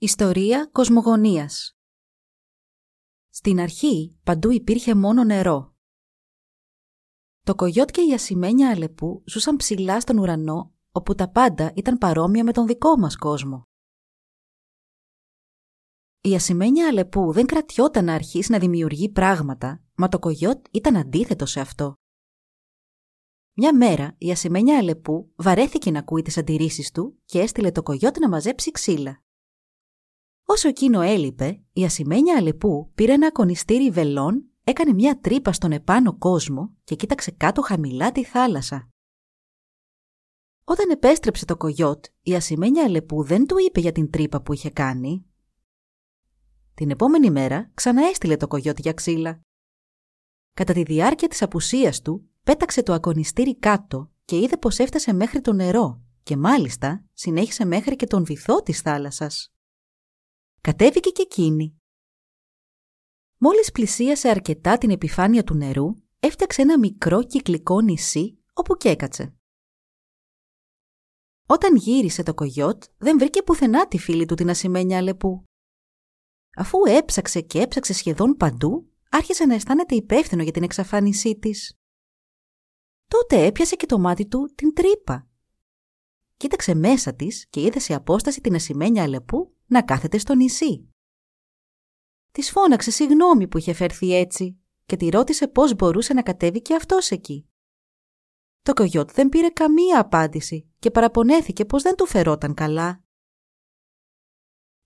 Ιστορία κοσμογονίας Στην αρχή παντού υπήρχε μόνο νερό. Το κογιότ και η ασημένια αλεπού ζούσαν ψηλά στον ουρανό όπου τα πάντα ήταν παρόμοια με τον δικό μας κόσμο. Η ασημένια αλεπού δεν κρατιόταν να αρχίσει να δημιουργεί πράγματα, μα το κογιότ ήταν αντίθετο σε αυτό. Μια μέρα η ασημένια αλεπού βαρέθηκε να ακούει τις αντιρρήσεις του και έστειλε το κογιότ να μαζέψει ξύλα. Όσο εκείνο έλειπε, η ασημένια αλεπού πήρε ένα κονιστήρι βελών, έκανε μια τρύπα στον επάνω κόσμο και κοίταξε κάτω χαμηλά τη θάλασσα. Όταν επέστρεψε το κογιότ, η ασημένια αλεπού δεν του είπε για την τρύπα που είχε κάνει. Την επόμενη μέρα ξαναέστειλε το κογιότ για ξύλα. Κατά τη διάρκεια της απουσίας του, πέταξε το ακονιστήρι κάτω και είδε πως έφτασε μέχρι το νερό και μάλιστα συνέχισε μέχρι και τον βυθό της θάλασσας. Κατέβηκε και εκείνη. Μόλις πλησίασε αρκετά την επιφάνεια του νερού, έφτιαξε ένα μικρό κυκλικό νησί όπου και έκατσε. Όταν γύρισε το κογιότ, δεν βρήκε πουθενά τη φίλη του την ασημένια αλεπού. Αφού έψαξε και έψαξε σχεδόν παντού, άρχισε να αισθάνεται υπεύθυνο για την εξαφάνισή της. Τότε έπιασε και το μάτι του την τρύπα. Κοίταξε μέσα της και είδε σε απόσταση την ασημένια αλεπού να κάθεται στο νησί. Της φώναξε συγγνώμη που είχε φέρθει έτσι και τη ρώτησε πώς μπορούσε να κατέβει και αυτός εκεί. Το κογιότ δεν πήρε καμία απάντηση και παραπονέθηκε πως δεν του φερόταν καλά.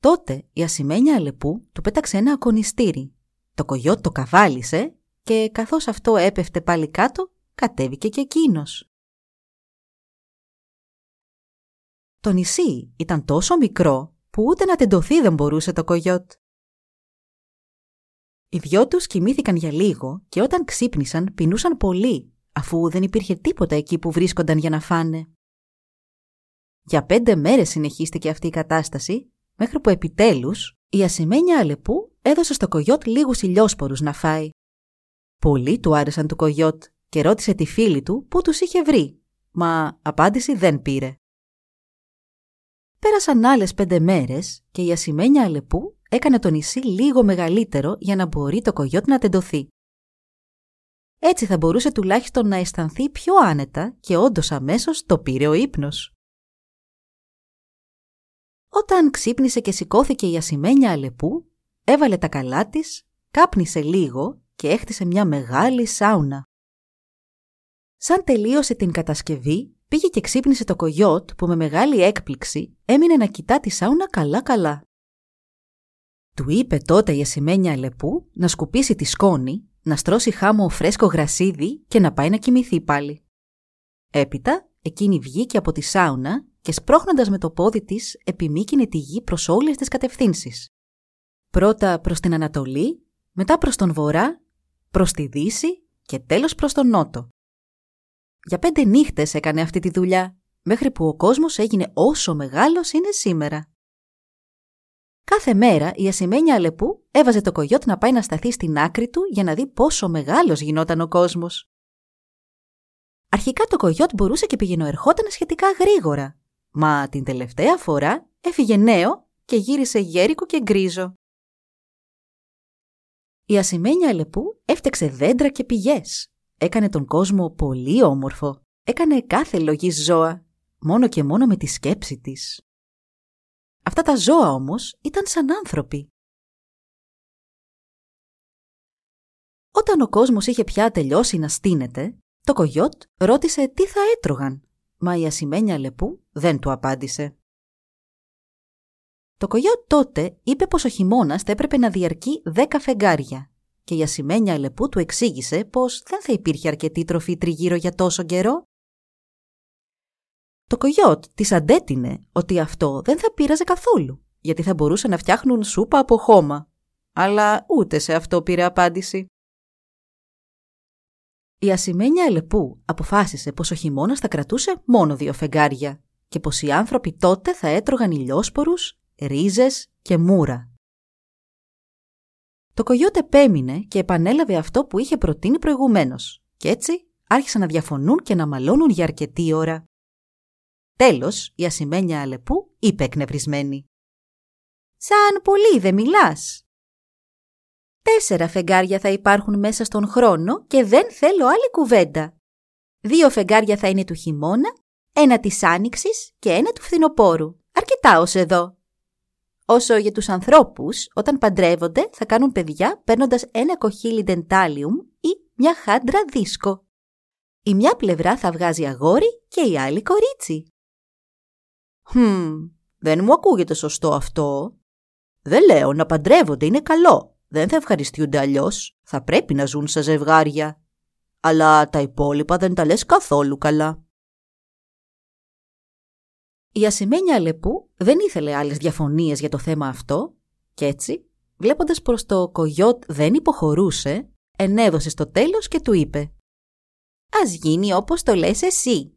Τότε η ασημένια αλεπού του πέταξε ένα ακονιστήρι. Το κογιότ το καβάλισε και καθώς αυτό έπεφτε πάλι κάτω, κατέβηκε και εκείνος. Το νησί ήταν τόσο μικρό που ούτε να τεντωθεί δεν μπορούσε το κογιότ. Οι δυο τους κοιμήθηκαν για λίγο και όταν ξύπνησαν πεινούσαν πολύ, αφού δεν υπήρχε τίποτα εκεί που βρίσκονταν για να φάνε. Για πέντε μέρες συνεχίστηκε αυτή η κατάσταση, μέχρι που επιτέλους η ασημένια αλεπού έδωσε στο κογιότ λίγους ηλιόσπορους να φάει. Πολύ του άρεσαν του κογιότ και ρώτησε τη φίλη του που τους είχε βρει, μα απάντηση δεν πήρε. Πέρασαν άλλες πέντε μέρες και η ασημένια αλεπού έκανε το νησί λίγο μεγαλύτερο για να μπορεί το κογιότ να τεντωθεί. Έτσι θα μπορούσε τουλάχιστον να αισθανθεί πιο άνετα και όντως αμέσως το πήρε ο ύπνος. Όταν ξύπνησε και σηκώθηκε η ασημένια αλεπού, έβαλε τα καλά της, κάπνισε λίγο και έχτισε μια μεγάλη σάουνα. Σαν τελείωσε την κατασκευή, πήγε και ξύπνησε το κογιότ που με μεγάλη έκπληξη έμεινε να κοιτά τη σάουνα καλά-καλά. Του είπε τότε η ασημένια αλεπού να σκουπίσει τη σκόνη, να στρώσει χάμο φρέσκο γρασίδι και να πάει να κοιμηθεί πάλι. Έπειτα, εκείνη βγήκε από τη σάουνα και σπρώχνοντας με το πόδι της επιμήκυνε τη γη προς όλες τις κατευθύνσεις. Πρώτα προς την Ανατολή, μετά προς τον Βορρά, προς τη Δύση και τέλος προς τον Νότο. Για πέντε νύχτες έκανε αυτή τη δουλειά, μέχρι που ο κόσμος έγινε όσο μεγάλος είναι σήμερα. Κάθε μέρα η ασημένια Αλεπού έβαζε το κογιότ να πάει να σταθεί στην άκρη του για να δει πόσο μεγάλος γινόταν ο κόσμος. Αρχικά το κογιότ μπορούσε και ερχόταν σχετικά γρήγορα, μα την τελευταία φορά έφυγε νέο και γύρισε γέρικο και γκρίζο. Η ασημένια Αλεπού έφτιαξε δέντρα και πηγές Έκανε τον κόσμο πολύ όμορφο. Έκανε κάθε λογή ζώα, μόνο και μόνο με τη σκέψη της. Αυτά τα ζώα όμως ήταν σαν άνθρωποι. Όταν ο κόσμος είχε πια τελειώσει να στείνεται, το κογιότ ρώτησε τι θα έτρωγαν, μα η ασημένια λεπού δεν του απάντησε. Το κογιότ τότε είπε πως ο χειμώνας θα έπρεπε να διαρκεί δέκα φεγγάρια και η ασημένια Αλεπού του εξήγησε πως δεν θα υπήρχε αρκετή τροφή τριγύρω για τόσο καιρό. Το κογιότ της αντέτεινε ότι αυτό δεν θα πείραζε καθόλου γιατί θα μπορούσαν να φτιάχνουν σούπα από χώμα. Αλλά ούτε σε αυτό πήρε απάντηση. Η ασημένια Αλεπού αποφάσισε πως ο χειμώνας θα κρατούσε μόνο δύο φεγγάρια και πως οι άνθρωποι τότε θα έτρωγαν ηλιόσπορους, ρίζες και μούρα. Το κογιότ επέμεινε και επανέλαβε αυτό που είχε προτείνει προηγουμένως και έτσι άρχισαν να διαφωνούν και να μαλώνουν για αρκετή ώρα. Τέλος, η ασημένια Αλεπού είπε εκνευρισμένη. «Σαν πολύ δεν μιλάς». «Τέσσερα φεγγάρια θα υπάρχουν μέσα στον χρόνο και δεν θέλω άλλη κουβέντα. Δύο φεγγάρια θα είναι του χειμώνα, ένα της άνοιξης και ένα του φθινοπόρου. Αρκετά ως εδώ». Όσο για τους ανθρώπους, όταν παντρεύονται θα κάνουν παιδιά παίρνοντας ένα κοχύλι δεντάλιουμ ή μια χάντρα δίσκο. Η μια πλευρά θα βγάζει αγόρι και η άλλη κορίτσι. «Χμ, δεν μου ακούγεται σωστό αυτό. Δεν λέω να παντρεύονται, είναι καλό. Δεν θα ευχαριστούνται αλλιώς. Θα πρέπει να ζουν σε ζευγάρια. Αλλά τα υπόλοιπα δεν τα λες καθόλου καλά. Η ασημένια Αλεπού δεν ήθελε άλλες διαφωνίες για το θέμα αυτό και έτσι, βλέποντας πως το κογιότ δεν υποχωρούσε, ενέδωσε στο τέλος και του είπε «Ας γίνει όπως το λες εσύ».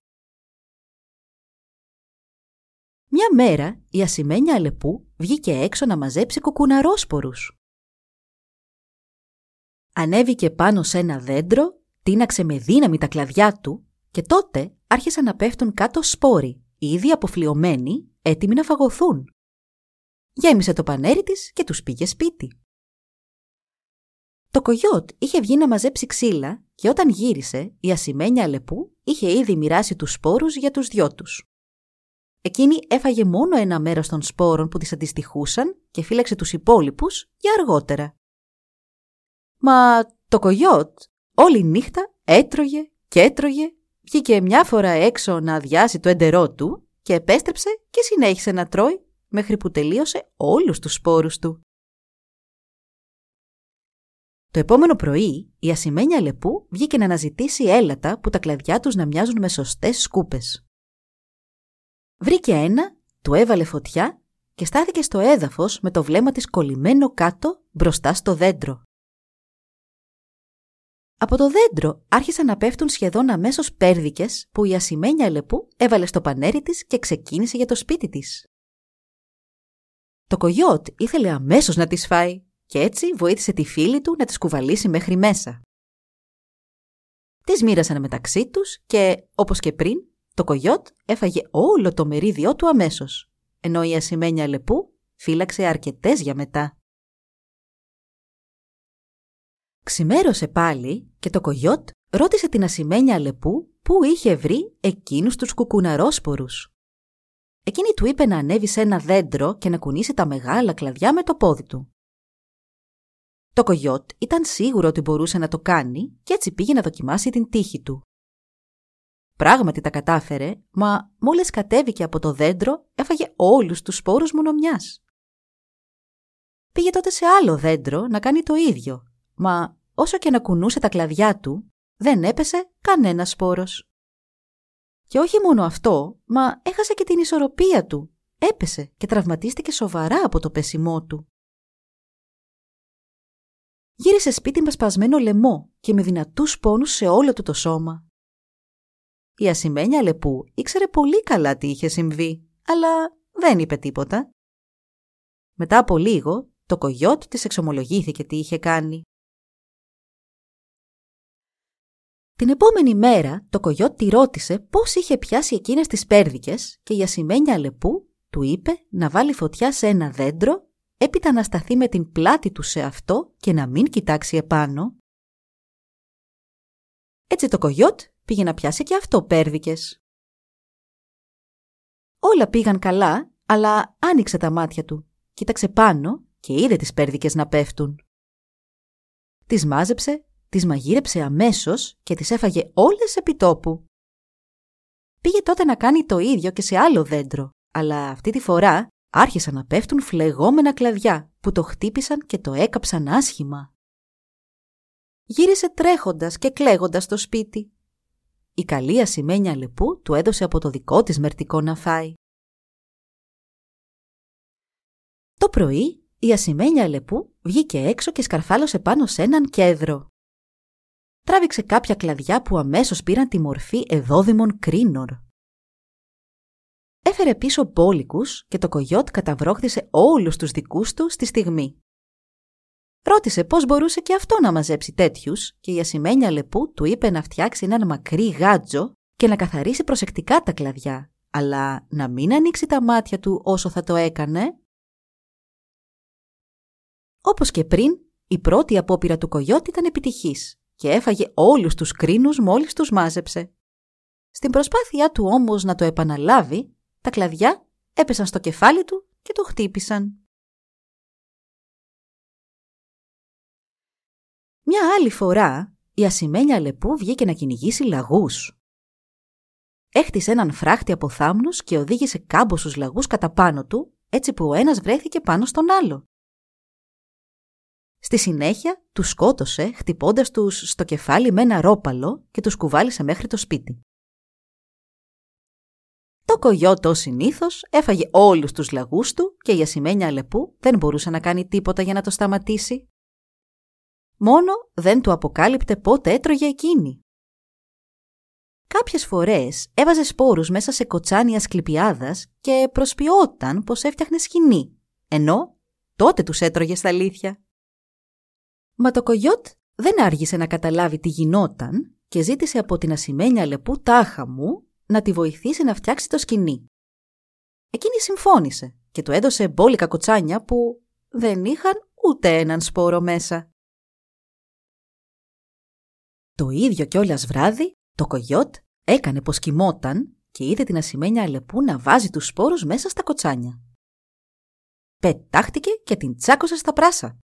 Μια μέρα η ασημένια Αλεπού βγήκε έξω να μαζέψει κουκουναρόσπορους. Ανέβηκε πάνω σε ένα δέντρο, τίναξε με δύναμη τα κλαδιά του και τότε άρχισαν να πέφτουν κάτω σπόροι, ήδη αποφλειωμένοι, έτοιμοι να φαγωθούν. Γέμισε το πανέρι της και τους πήγε σπίτι. Το κογιότ είχε βγει να μαζέψει ξύλα και όταν γύρισε η ασημένια Αλεπού είχε ήδη μοιράσει τους σπόρους για τους δυο τους. Εκείνη έφαγε μόνο ένα μέρος των σπόρων που της αντιστοιχούσαν και φύλαξε τους υπόλοιπους για αργότερα. Μα το κογιότ όλη νύχτα έτρωγε και έτρωγε, βγήκε μια φορά έξω να αδειάσει το έντερό του και επέστρεψε και συνέχισε να τρώει μέχρι που τελείωσε όλους τους σπόρους του. Το επόμενο πρωί η ασημένια Λεπού βγήκε να αναζητήσει έλατα που τα κλαδιά τους να μοιάζουν με σωστές σκούπες. Βρήκε ένα, του έβαλε φωτιά και στάθηκε στο έδαφος με το βλέμμα της κολλημένο κάτω μπροστά στο δέντρο. Από το δέντρο άρχισαν να πέφτουν σχεδόν αμέσως πέρδικες που η ασημένια Λεπού έβαλε στο πανέρι της και ξεκίνησε για το σπίτι της. Το κογιότ ήθελε αμέσως να τις φάει και έτσι βοήθησε τη φίλη του να τις κουβαλήσει μέχρι μέσα. Τις μοίρασαν μεταξύ τους και, όπως και πριν, το κογιότ έφαγε όλο το μερίδιό του αμέσως, ενώ η ασημένια λεπού φύλαξε αρκετές για μετά. Ξημέρωσε πάλι και το κογιότ ρώτησε την ασημένια λεπού πού είχε βρει εκείνους τους κουκουναρόσπορους. Εκείνη του είπε να ανέβει σε ένα δέντρο και να κουνήσει τα μεγάλα κλαδιά με το πόδι του. Το κογιότ ήταν σίγουρο ότι μπορούσε να το κάνει και έτσι πήγε να δοκιμάσει την τύχη του. Πράγματι τα κατάφερε, μα μόλις κατέβηκε από το δέντρο έφαγε όλους τους σπόρους μονομιάς. Πήγε τότε σε άλλο δέντρο να κάνει το ίδιο, μα όσο και να κουνούσε τα κλαδιά του, δεν έπεσε κανένας σπόρος. Και όχι μόνο αυτό, μα έχασε και την ισορροπία του. Έπεσε και τραυματίστηκε σοβαρά από το πέσιμό του. Γύρισε σπίτι με σπασμένο λαιμό και με δυνατούς πόνους σε όλο του το σώμα. Η ασημένια Λεπού ήξερε πολύ καλά τι είχε συμβεί, αλλά δεν είπε τίποτα. Μετά από λίγο, το κογιότ της εξομολογήθηκε τι είχε κάνει. Την επόμενη μέρα, το κογιότ τη ρώτησε πώς είχε πιάσει εκείνες τις πέρδικες και η ασημένια Λεπού του είπε να βάλει φωτιά σε ένα δέντρο, έπειτα να σταθεί με την πλάτη του σε αυτό και να μην κοιτάξει επάνω. Έτσι το κογιότ πήγε να πιάσει και αυτό πέρδικες. Όλα πήγαν καλά, αλλά άνοιξε τα μάτια του, κοίταξε πάνω και είδε τις πέρδικες να πέφτουν. Τις μάζεψε, τις μαγείρεψε αμέσως και τις έφαγε όλες επί τόπου. Πήγε τότε να κάνει το ίδιο και σε άλλο δέντρο, αλλά αυτή τη φορά άρχισαν να πέφτουν φλεγόμενα κλαδιά που το χτύπησαν και το έκαψαν άσχημα. Γύρισε τρέχοντας και κλαίγοντας στο σπίτι. Η καλή ασημένια λεπού του έδωσε από το δικό της μερτικό να φάει. Το πρωί η ασημένια Αλεπού βγήκε έξω και σκαρφάλωσε πάνω σε έναν κέδρο. Τράβηξε κάποια κλαδιά που αμέσως πήραν τη μορφή εδόδημων κρίνορ. Έφερε πίσω μπόλικους και το κογιότ καταβρόχθησε όλους τους δικούς του στη στιγμή. Ρώτησε πώς μπορούσε και αυτό να μαζέψει τέτοιους και η ασημένια Αλεπού του είπε να φτιάξει έναν μακρύ γάτζο και να καθαρίσει προσεκτικά τα κλαδιά, αλλά να μην ανοίξει τα μάτια του όσο θα το έκανε όπως και πριν, η πρώτη απόπειρα του κογιότ ήταν επιτυχής και έφαγε όλους τους κρίνους μόλις τους μάζεψε. Στην προσπάθειά του όμως να το επαναλάβει, τα κλαδιά έπεσαν στο κεφάλι του και το χτύπησαν. Μια άλλη φορά, η ασημένια λεπού βγήκε να κυνηγήσει λαγούς. Έχτισε έναν φράχτη από θάμνους και οδήγησε κάμποσους λαγούς κατά πάνω του, έτσι που ο ένας βρέθηκε πάνω στον άλλο. Στη συνέχεια τους σκότωσε χτυπώντας τους στο κεφάλι με ένα ρόπαλο και τους κουβάλισε μέχρι το σπίτι. Το κογιότο συνήθως έφαγε όλους τους λαγούς του και η ασημένια Αλεπού δεν μπορούσε να κάνει τίποτα για να το σταματήσει. Μόνο δεν του αποκάλυπτε πότε έτρωγε εκείνη. Κάποιες φορές έβαζε σπόρους μέσα σε κοτσάνια σκληπιάδας και προσποιόταν πως έφτιαχνε σκηνή, ενώ τότε τους έτρωγε στα αλήθεια. Μα το κογιότ δεν άργησε να καταλάβει τι γινόταν και ζήτησε από την ασημένια λεπού τάχα μου να τη βοηθήσει να φτιάξει το σκηνή. Εκείνη συμφώνησε και του έδωσε μπόλικα κοτσάνια που δεν είχαν ούτε έναν σπόρο μέσα. Το ίδιο κιόλας βράδυ, το κογιότ έκανε πως κοιμόταν και είδε την ασημένια αλεπού να βάζει τους σπόρους μέσα στα κοτσάνια. Πετάχτηκε και την τσάκωσε στα πράσα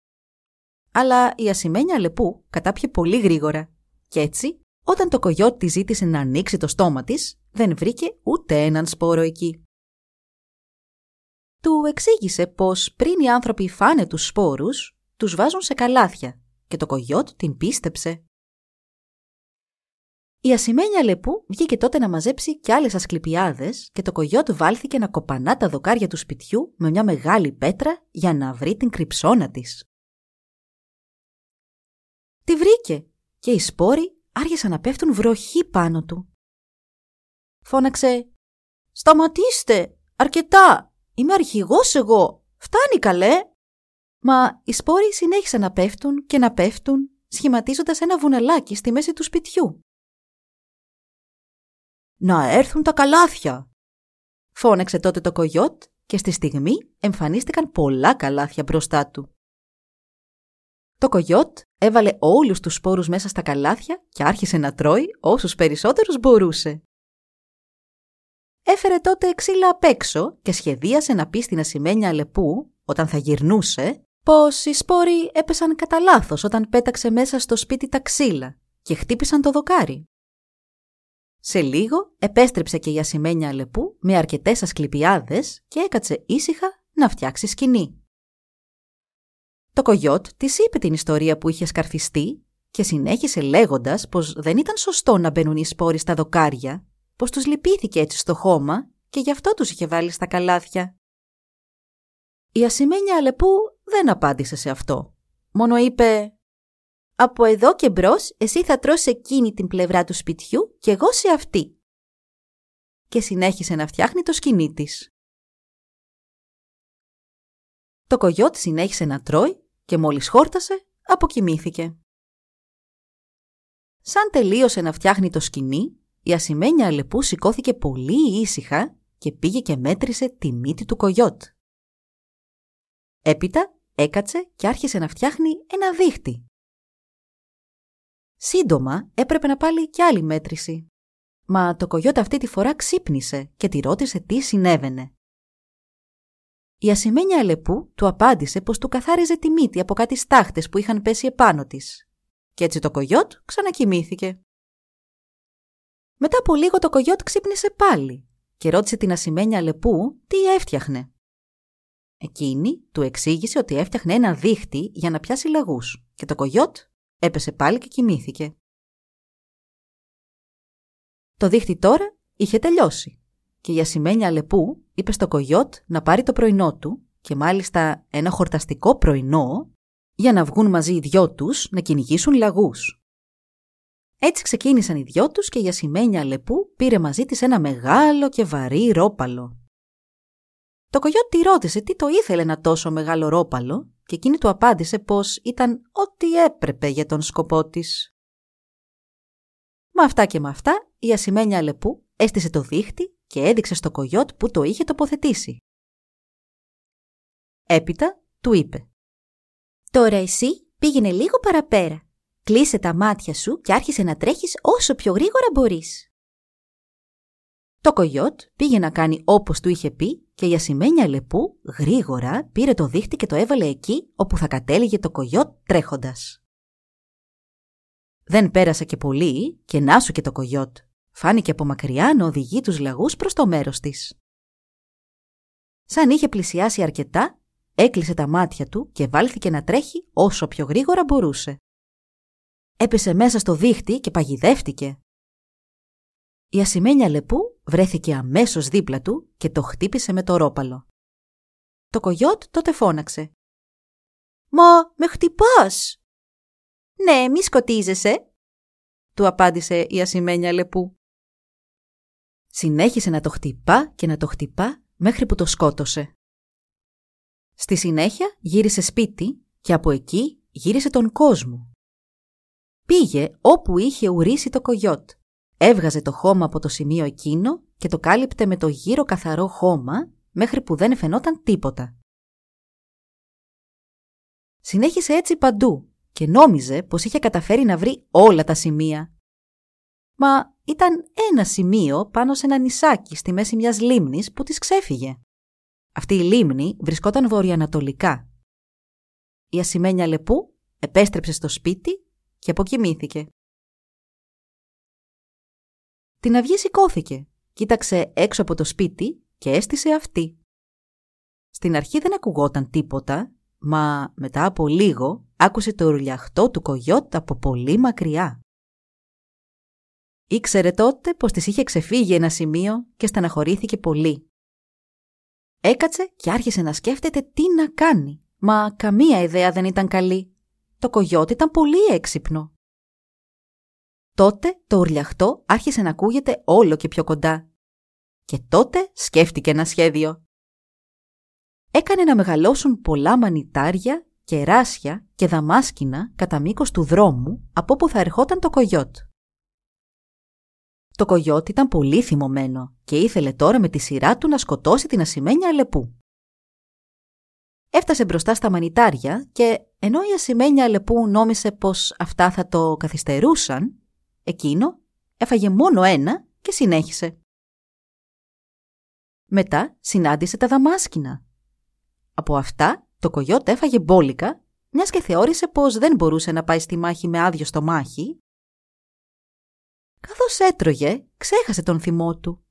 αλλά η ασημένια λεπού κατάπιε πολύ γρήγορα. Κι έτσι, όταν το κογιότ τη ζήτησε να ανοίξει το στόμα της, δεν βρήκε ούτε έναν σπόρο εκεί. Του εξήγησε πως πριν οι άνθρωποι φάνε τους σπόρους, τους βάζουν σε καλάθια και το κογιότ την πίστεψε. Η ασημένια λεπού βγήκε τότε να μαζέψει κι άλλες ασκληπιάδες και το κογιότ βάλθηκε να κοπανά τα δοκάρια του σπιτιού με μια μεγάλη πέτρα για να βρει την κρυψώνα της. Τη βρήκε και οι σπόροι άρχισαν να πέφτουν βροχή πάνω του. Φώναξε «Σταματήστε! Αρκετά! Είμαι αρχηγός εγώ! Φτάνει καλέ!» Μα οι σπόροι συνέχισαν να πέφτουν και να πέφτουν, σχηματίζοντας ένα βουναλάκι στη μέση του σπιτιού. «Να έρθουν τα καλάθια!» Φώναξε τότε το κογιότ και στη στιγμή εμφανίστηκαν πολλά καλάθια μπροστά του. Το κογιότ έβαλε όλους τους σπόρους μέσα στα καλάθια και άρχισε να τρώει όσους περισσότερους μπορούσε. Έφερε τότε ξύλα απ' έξω και σχεδίασε να πει στην ασημένια Αλεπού, όταν θα γυρνούσε, πως οι σπόροι έπεσαν κατά λάθος όταν πέταξε μέσα στο σπίτι τα ξύλα και χτύπησαν το δοκάρι. Σε λίγο επέστρεψε και η ασημένια Αλεπού με αρκετές ασκληπιάδες και έκατσε ήσυχα να φτιάξει σκηνή. Το κογιότ της είπε την ιστορία που είχε σκαρφιστεί και συνέχισε λέγοντας πως δεν ήταν σωστό να μπαίνουν οι σπόροι στα δοκάρια, πως τους λυπήθηκε έτσι στο χώμα και γι' αυτό τους είχε βάλει στα καλάθια. Η ασημένια Αλεπού δεν απάντησε σε αυτό. Μόνο είπε «Από εδώ και μπρος εσύ θα τρώσει εκείνη την πλευρά του σπιτιού και εγώ σε αυτή». Και συνέχισε να φτιάχνει το σκηνή της. Το κογιότ συνέχισε να τρώει και μόλις χόρτασε, αποκοιμήθηκε. Σαν τελείωσε να φτιάχνει το σκηνή, η ασημένια Αλεπού σηκώθηκε πολύ ήσυχα και πήγε και μέτρησε τη μύτη του κογιότ. Έπειτα έκατσε και άρχισε να φτιάχνει ένα δίχτυ. Σύντομα έπρεπε να πάλι κι άλλη μέτρηση. Μα το κογιότ αυτή τη φορά ξύπνησε και τη ρώτησε τι συνέβαινε. Η ασημένια Αλεπού του απάντησε πως του καθάριζε τη μύτη από κάτι στάχτες που είχαν πέσει επάνω της. Κι έτσι το κογιότ ξανακοιμήθηκε. Μετά από λίγο το κογιότ ξύπνησε πάλι και ρώτησε την ασημένια Αλεπού τι έφτιαχνε. Εκείνη του εξήγησε ότι έφτιαχνε ένα δίχτυ για να πιάσει λαγούς και το κογιότ έπεσε πάλι και κοιμήθηκε. Το δίχτυ τώρα είχε τελειώσει και η ασημένια Αλεπού είπε στο κογιότ να πάρει το πρωινό του και μάλιστα ένα χορταστικό πρωινό για να βγουν μαζί οι δυο τους να κυνηγήσουν λαγούς. Έτσι ξεκίνησαν οι δυο τους και η ασημένια Αλεπού πήρε μαζί της ένα μεγάλο και βαρύ ρόπαλο. Το κογιότ τη ρώτησε τι το ήθελε ένα τόσο μεγάλο ρόπαλο και εκείνη του απάντησε πως ήταν ό,τι έπρεπε για τον σκοπό της. Με αυτά και με αυτά η ασημένια Αλεπού έστησε το δίχτυ και έδειξε στο κογιότ που το είχε τοποθετήσει. Έπειτα του είπε «Τώρα εσύ πήγαινε λίγο παραπέρα. Κλείσε τα μάτια σου και άρχισε να τρέχεις όσο πιο γρήγορα μπορείς». Το κογιότ πήγε να κάνει όπως του είχε πει και η ασημένια λεπού γρήγορα πήρε το δίχτυ και το έβαλε εκεί όπου θα κατέληγε το κογιότ τρέχοντας. Δεν πέρασε και πολύ και να σου και το κογιότ. Φάνηκε από μακριά να οδηγεί τους λαγούς προς το μέρος της. Σαν είχε πλησιάσει αρκετά, έκλεισε τα μάτια του και βάλθηκε να τρέχει όσο πιο γρήγορα μπορούσε. Έπεσε μέσα στο δίχτυ και παγιδεύτηκε. Η ασημένια λεπού βρέθηκε αμέσως δίπλα του και το χτύπησε με το ρόπαλο. Το κογιότ τότε φώναξε. «Μα με χτυπάς!» «Ναι, μη σκοτίζεσαι», του απάντησε η ασημένια λεπού. Συνέχισε να το χτυπά και να το χτυπά μέχρι που το σκότωσε. Στη συνέχεια γύρισε σπίτι και από εκεί γύρισε τον κόσμο. Πήγε όπου είχε ουρίσει το κογιότ. Έβγαζε το χώμα από το σημείο εκείνο και το κάλυπτε με το γύρο καθαρό χώμα μέχρι που δεν φαινόταν τίποτα. Συνέχισε έτσι παντού και νόμιζε πως είχε καταφέρει να βρει όλα τα σημεία. Μα ήταν ένα σημείο πάνω σε ένα νησάκι στη μέση μιας λίμνης που της ξέφυγε. Αυτή η λίμνη βρισκόταν βορειοανατολικά. Η ασημένια λεπού επέστρεψε στο σπίτι και αποκοιμήθηκε. Την αυγή σηκώθηκε, κοίταξε έξω από το σπίτι και έστησε αυτή. Στην αρχή δεν ακουγόταν τίποτα, μα μετά από λίγο άκουσε το ρουλιαχτό του κογιότ από πολύ μακριά. Ήξερε τότε πως της είχε ξεφύγει ένα σημείο και στεναχωρήθηκε πολύ. Έκατσε και άρχισε να σκέφτεται τι να κάνει, μα καμία ιδέα δεν ήταν καλή. Το κογιότ ήταν πολύ έξυπνο. Τότε το ουρλιαχτό άρχισε να ακούγεται όλο και πιο κοντά. Και τότε σκέφτηκε ένα σχέδιο. Έκανε να μεγαλώσουν πολλά μανιτάρια, κεράσια και δαμάσκηνα κατά μήκος του δρόμου από όπου θα ερχόταν το κογιότ. Το κογιότ ήταν πολύ θυμωμένο και ήθελε τώρα με τη σειρά του να σκοτώσει την ασημένια αλεπού. Έφτασε μπροστά στα μανιτάρια και ενώ η ασημένια αλεπού νόμισε πως αυτά θα το καθυστερούσαν, εκείνο έφαγε μόνο ένα και συνέχισε. Μετά συνάντησε τα δαμάσκηνα. Από αυτά το κογιότ έφαγε μπόλικα, μιας και θεώρησε πως δεν μπορούσε να πάει στη μάχη με άδειο στο μάχη Καθώς έτρωγε, ξέχασε τον θυμό του.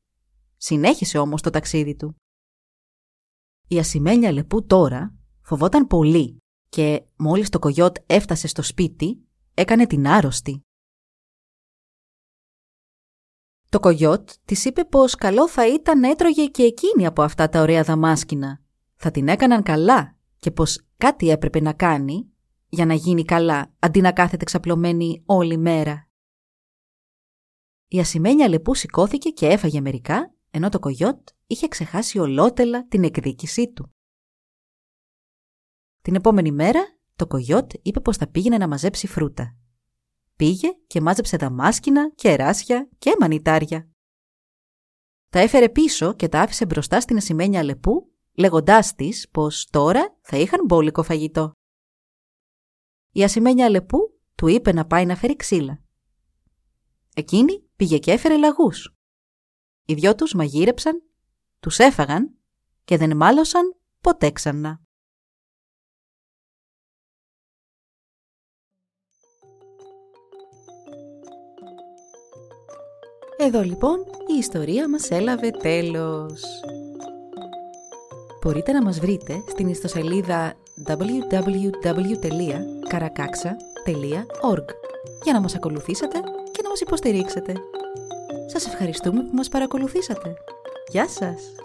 Συνέχισε όμως το ταξίδι του. Η ασημένια λεπού τώρα φοβόταν πολύ και μόλις το κογιότ έφτασε στο σπίτι, έκανε την άρρωστη. Το κογιότ της είπε πως καλό θα ήταν να έτρωγε και εκείνη από αυτά τα ωραία δαμάσκηνα. Θα την έκαναν καλά και πως κάτι έπρεπε να κάνει για να γίνει καλά αντί να κάθεται ξαπλωμένη όλη μέρα. Η ασημένια λεπού σηκώθηκε και έφαγε μερικά, ενώ το κογιότ είχε ξεχάσει ολότελα την εκδίκησή του. Την επόμενη μέρα, το κογιότ είπε πως θα πήγαινε να μαζέψει φρούτα. Πήγε και μάζεψε δαμάσκηνα, κεράσια και μανιτάρια. Τα έφερε πίσω και τα άφησε μπροστά στην ασημένια λεπού, λέγοντάς της πως τώρα θα είχαν μπόλικο φαγητό. Η ασημένια λεπού του είπε να πάει να φέρει ξύλα. Εκείνη πήγε και έφερε λαγούς. Οι δυο τους μαγείρεψαν, τους έφαγαν και δεν μάλωσαν ποτέ ξανά. Εδώ λοιπόν η ιστορία μας έλαβε τέλος. Μπορείτε να μας βρείτε στην ιστοσελίδα www.karakaksa.org για να μας ακολουθήσετε και να μας υποστηρίξετε. Σας ευχαριστούμε που μας παρακολουθήσατε. Γεια σας!